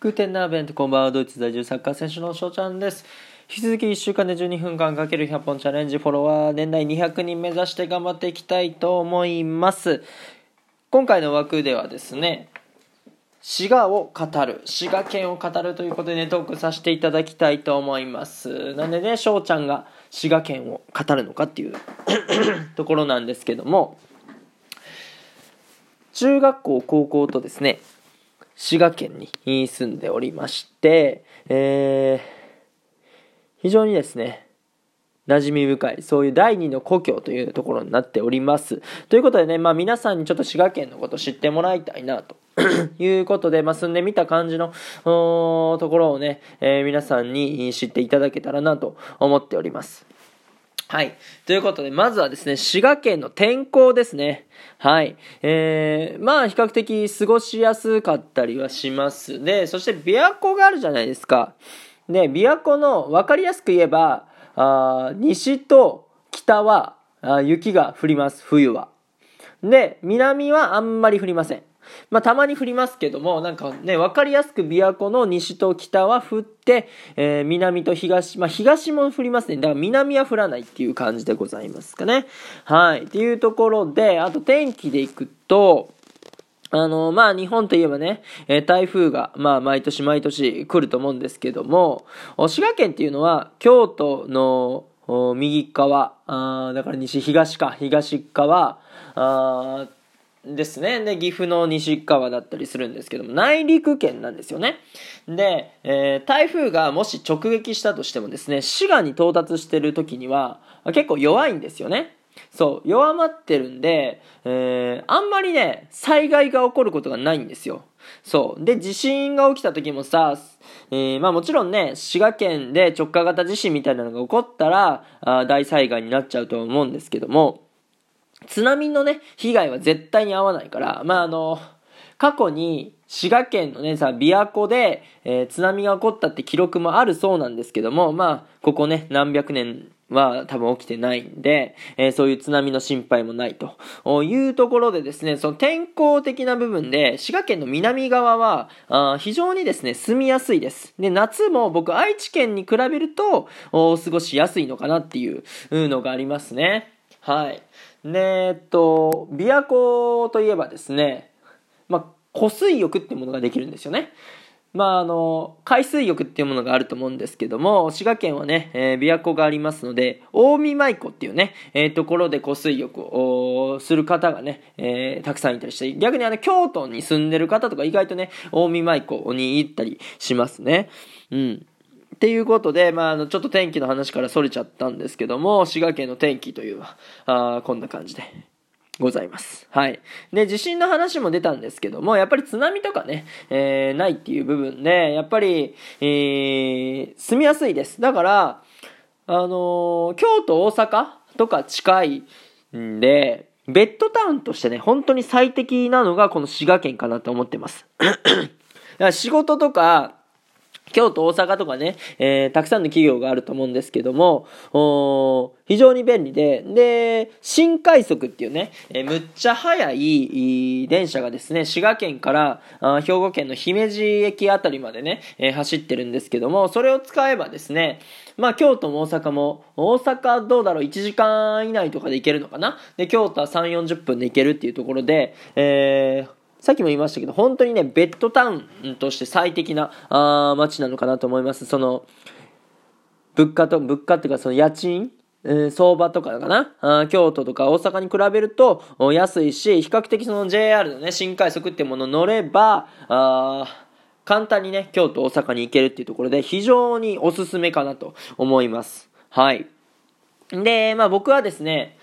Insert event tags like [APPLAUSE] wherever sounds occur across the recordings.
グーテンナーベントこんばんはドイツ在住サッカー選手の翔ちゃんです。引き続き1週間で12分間かける100本チャレンジフォロワー年内200人目指して頑張っていきたいと思います。今回の枠ではですね滋賀を語る滋賀県を語るということでねトークさせていただきたいと思います。なんでね翔ちゃんが滋賀県を語るのかっていう [COUGHS] ところなんですけども中学校高校とですね滋賀県に住んでおりまして、えー、非常にですね、馴染み深い、そういう第二の故郷というところになっております。ということでね、まあ皆さんにちょっと滋賀県のこと知ってもらいたいなと [COUGHS] いうことで、まあ住んでみた感じのところをね、えー、皆さんに知っていただけたらなと思っております。はい。ということで、まずはですね、滋賀県の天候ですね。はい。えー、まあ、比較的過ごしやすかったりはします。で、そして、琵琶湖があるじゃないですか。で、琵琶湖の、わかりやすく言えば、あ西と北はあ雪が降ります、冬は。で、南はあんまり降りません。まあ、たまに降りますけども、なんかね、わかりやすく琵琶湖の西と北は降って、えー、南と東、まあ、東も降りますね。だから南は降らないっていう感じでございますかね。はい。っていうところで、あと天気でいくと、あの、まあ、日本といえばね、えー、台風が、まあ、毎年毎年来ると思うんですけども、滋賀県っていうのは、京都の右側、あだから西、東か、東側、あですね。で、岐阜の西側だったりするんですけども、内陸圏なんですよね。で、えー、台風がもし直撃したとしてもですね、滋賀に到達してる時には、結構弱いんですよね。そう、弱まってるんで、えー、あんまりね、災害が起こることがないんですよ。そう。で、地震が起きた時もさ、えー、まあもちろんね、滋賀県で直下型地震みたいなのが起こったら、あ大災害になっちゃうと思うんですけども、津波のね、被害は絶対に合わないから、まああの、過去に滋賀県のね、さ、琵琶湖で、えー、津波が起こったって記録もあるそうなんですけども、まあ、ここね、何百年は多分起きてないんで、えー、そういう津波の心配もないというところでですね、その天候的な部分で、滋賀県の南側は、あ非常にですね、住みやすいです。で、夏も僕、愛知県に比べると、過ごしやすいのかなっていうのがありますね。はい。で、えっと、琵琶湖といえばですね、まあ、湖水浴っていうものができるんですよね。まあ、あの、海水浴っていうものがあると思うんですけども、滋賀県はね、えー、琵琶湖がありますので、近江舞湖っていうね、えー、ところで湖水浴をする方がね、えー、たくさんいたりして、逆にあの、京都に住んでる方とか意外とね、近江舞湖に行ったりしますね。うん。っていうことで、まあ、あの、ちょっと天気の話から逸れちゃったんですけども、滋賀県の天気というのは、あこんな感じでございます。はい。で、地震の話も出たんですけども、やっぱり津波とかね、えー、ないっていう部分で、やっぱり、えー、住みやすいです。だから、あのー、京都、大阪とか近いんで、ベッドタウンとしてね、本当に最適なのがこの滋賀県かなと思ってます。[CLEARS THROAT] 仕事とか、京都、大阪とかね、えー、たくさんの企業があると思うんですけども、非常に便利で、で、新快速っていうね、えー、むっちゃ速い電車がですね、滋賀県からあ兵庫県の姫路駅あたりまでね、えー、走ってるんですけども、それを使えばですね、まあ京都も大阪も、大阪どうだろう、1時間以内とかで行けるのかな？で、京都は3、40分で行けるっていうところで、えー、さっきも言いましたけど、本当にね、ベッドタウンとして最適なあ街なのかなと思います。その、物価と、物価っていうかその家賃？えー、相場とかかな？あ京都とか大阪に比べると安いし、比較的その JR のね、新快速っていうもの乗れば、あ簡単にね、京都、大阪に行けるっていうところで非常におすすめかなと思います。はい。で、まあ僕はですね、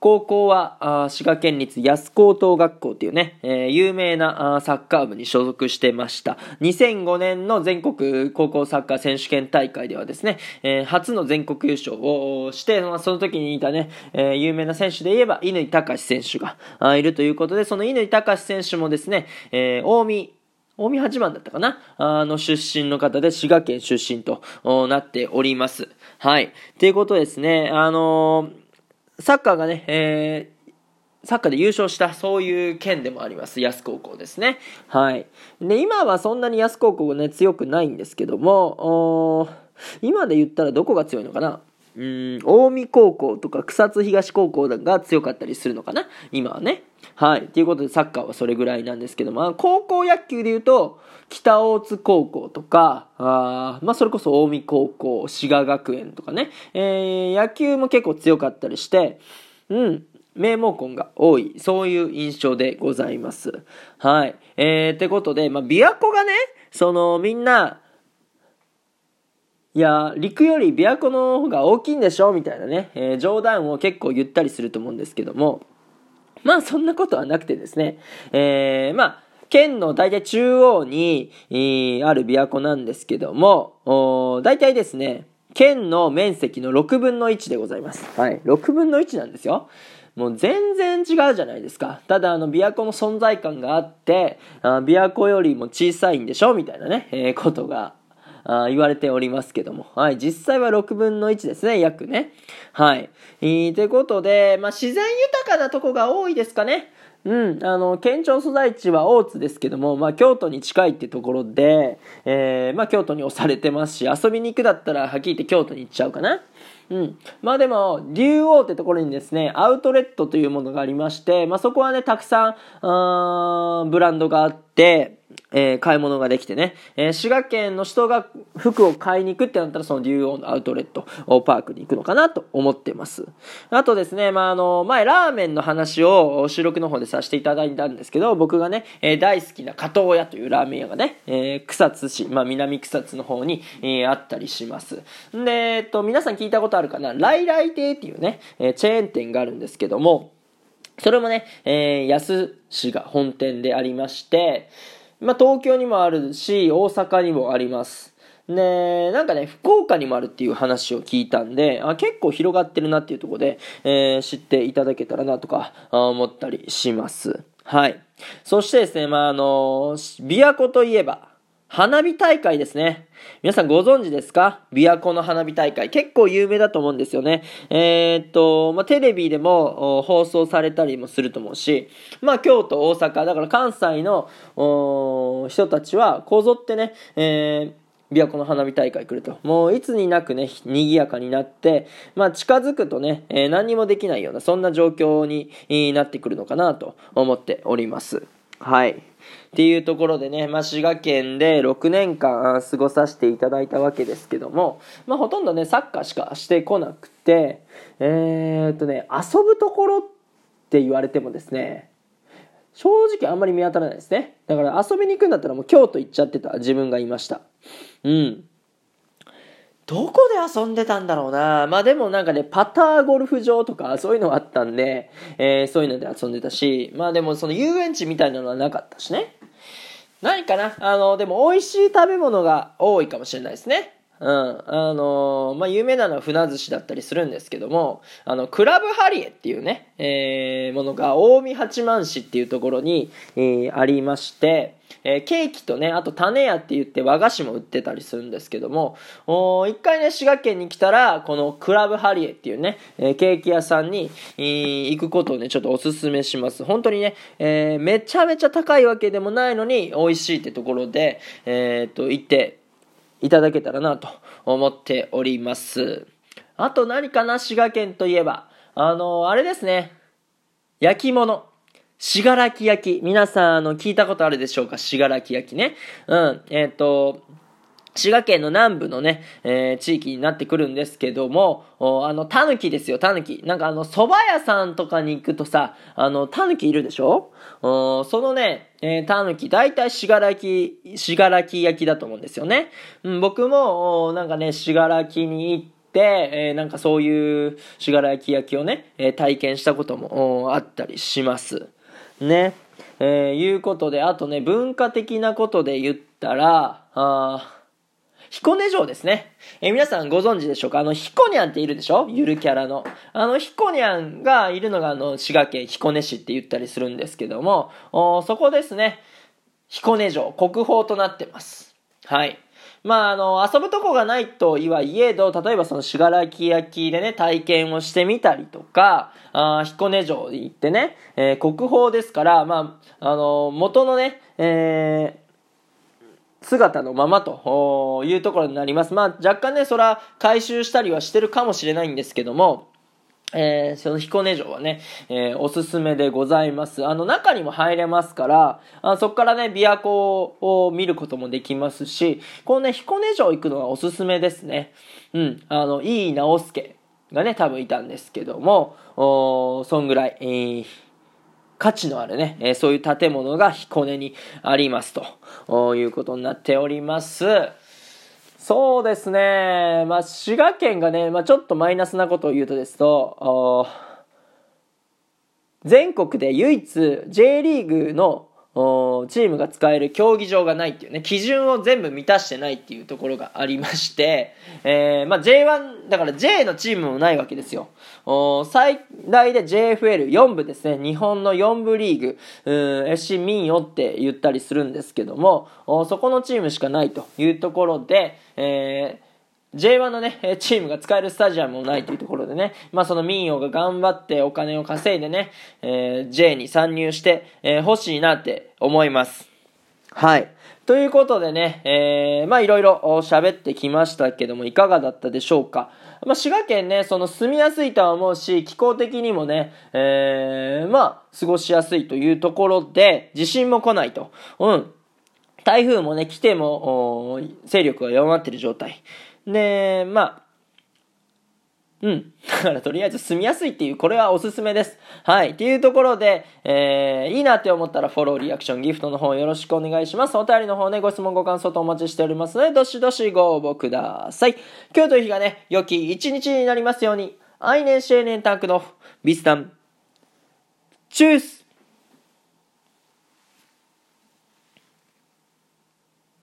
高校は、滋賀県立安高等学校っていうね、えー、有名なサッカー部に所属してました。2005年の全国高校サッカー選手権大会ではですね、えー、初の全国優勝をして、まあその時にいたね、えー、有名な選手で言えば、乾隆選手がいるということで、その乾隆選手もですね、えー、近江、近江八幡だったかなあの出身の方で滋賀県出身となっております。はい。ということですね、あのーサッカーがね、えー、サッカーで優勝したそういう県でもあります。安高校ですね。はい。で今はそんなに安高校がね強くないんですけども今で言ったらどこが強いのかな？うん近江高校とか草津東高校が強かったりするのかな？今はね。はい。ということでサッカーはそれぐらいなんですけども。高校野球で言うと北大津高校とかあまあそれこそ近江高校滋賀学園とかね、えー、野球も結構強かったりしてうん。名門校が多い、そういう印象でございます。はい。えー、ってことで、まあ、琵琶湖がね、その、みんな、いや、陸より琵琶湖の方が大きいんでしょ？みたいなね、えー、冗談を結構言ったりすると思うんですけども、まあそんなことはなくてですね、えー、まあ、県の大体中央に、えー、ある琵琶湖なんですけども、大体ですね、県の面積の6分の1でございます。はい。6分の1なんですよ。もう全然違うじゃないですか。ただ、あの、琵琶湖の存在感があって、あ琵琶湖よりも小さいんでしょ？みたいなね、えー、ことがあ言われておりますけども。はい。実際は6分の1ですね。約ね。はい。えー、ということで、まあ、自然豊かなとこが多いですかね。うん、あの、県庁所在地は大津ですけども、まあ、京都に近いってところで、えー、まあ、京都に押されてますし、遊びに行くだったら、はっきり言って京都に行っちゃうかな。うん。まあでも、竜王ってところにですね、アウトレットというものがありまして、まあそこはね、たくさん、ブランドがあって、えー、買い物ができてね、えー、滋賀県の人が服を買いに行くってなったら、その竜王のアウトレットをパークに行くのかなと思ってます。あとですね、まあ、あの、前ラーメンの話を収録の方でさせていただいたんですけど、僕がね、えー、大好きな加藤屋というラーメン屋がね、え草津市、まあ、南草津の方に、えあったりします。で、えっと、皆さん聞いたことあるかな？来来亭っていうね、えチェーン店があるんですけども、それもね、えー、安市が本店でありまして、まあ、東京にもあるし、大阪にもあります。で、なんかね、福岡にもあるっていう話を聞いたんで、あ結構広がってるなっていうとこで、えー、知っていただけたらなとか思ったりします。はい。そしてですね、まあ、あの琵琶湖といえば、花火大会ですね。皆さんご存知ですか？琵琶湖の花火大会。結構有名だと思うんですよね。えー、っと、まあ、テレビでも放送されたりもすると思うし、まあ、京都、大阪、だから関西の人たちはこぞってね、えー、琵琶湖の花火大会来ると。もういつになくね、賑やかになって、まあ近づくとね、えー、何にもできないような、そんな状況になってくるのかなと思っております。はい。っていうところでね、まあ、滋賀県で6年間過ごさせていただいたわけですけども、まあ、ほとんどね、サッカーしかしてこなくて、えー、っとね、遊ぶところって言われてもですね、正直あんまり見当たらないですね。だから遊びに行くんだったらもう京都行っちゃってた自分がいました。うん。どこで遊んでたんだろうな。まあでもなんかね、パターゴルフ場とかそういうのがあったんで、えー、そういうので遊んでたし、まあでもその遊園地みたいなのはなかったしね。何かなあの、でも美味しい食べ物が多いかもしれないですね。うん。あのー、まあ、有名なのは船寿司だったりするんですけども、あの、クラブハリエっていうね、えー、ものが、近江八幡市っていうところに、えー、ありまして、えー、ケーキとね、あと種屋って言って和菓子も売ってたりするんですけども、一回ね、滋賀県に来たら、このクラブハリエっていうね、えー、ケーキ屋さんに、行くことをね、ちょっとおすすめします。本当にね、えー、めちゃめちゃ高いわけでもないのに、美味しいってところで、え、っと、行っていただけたらなと思っております。あと何かな、滋賀県といえば。あのあれですね。焼き物。しがらき焼き。皆さん、あの、聞いたことあるでしょうか？しがらき焼きね。うん。えっ、ー、と、滋賀県の南部のね、えー、地域になってくるんですけども、あの、タヌキですよ、タヌキ。なんかあの、蕎麦屋さんとかに行くとさ、あの、タヌキいるでしょ？そのね、えー、タヌキ、大体しがらき、しがらき焼きだと思うんですよね。うん、僕も、なんかね、しがらきに行って、えー、なんかそういうしがらき焼きをね、えー、体験したこともあったりします。ね。えー、いうことで、あとね、文化的なことで言ったら、あ彦根城ですね。えー、皆さんご存知でしょうか？あの、彦にゃんっているでしょ？ゆるキャラの。あの、彦にゃんがいるのが、あの、滋賀県彦根市って言ったりするんですけども、おそこですね。彦根城、国宝となってます。はい。まあ、あの、遊ぶとこがないとはいえど、例えばその、しがらき焼でね、体験をしてみたりとか、あ彦根城に行ってね、えー、国宝ですから、まあ、あの、元のね、えー、姿のままというところになります。まあ、若干ね、それは回収したりはしてるかもしれないんですけども、えー、その彦根城はね、えー、おすすめでございます。あの、中にも入れますから、あそこからね、琵琶湖を見ることもできますし、このね、彦根城行くのはおすすめですね。うん、あの、いい直輔がね、多分いたんですけども、おそんぐらい、えー、価値のあるね、えー、そういう建物が彦根にありますということになっております。そうですね。まあ、滋賀県がね、まあ、ちょっとマイナスなことを言うとですと、全国で唯一 J リーグのチームが使える競技場がないっていうね、基準を全部満たしてないっていうところがありまして、えー、まあ J1、だから J のチームもないわけですよ。お最大で JFL4 部ですね、日本の4部リーグ、うん FC 民謡って言ったりするんですけども、おそこのチームしかないというところで、えー J1 のね、チームが使えるスタジアムもないというところでね、まあその民謡が頑張ってお金を稼いでね、えー、J に参入して、えー、欲しいなって思います。はい。ということでね、えー、まあいろいろ喋ってきましたけども、いかがだったでしょうか？まあ滋賀県ね、その住みやすいとは思うし、気候的にもね、えー、まあ過ごしやすいというところで、地震も来ないと。うん。台風もね、来ても、勢力が弱まってる状態。で、まあ、うん。だからとりあえず住みやすいっていう、これはおすすめです。はい。っていうところで、えー、いいなって思ったらフォロー、リアクション、ギフトの方よろしくお願いします。お便りの方ね、ご質問、ご感想とお待ちしておりますので、どしどしご応募ください。今日という日がね、良き一日になりますように、愛年、シェーネンタンクのビスタン、チュース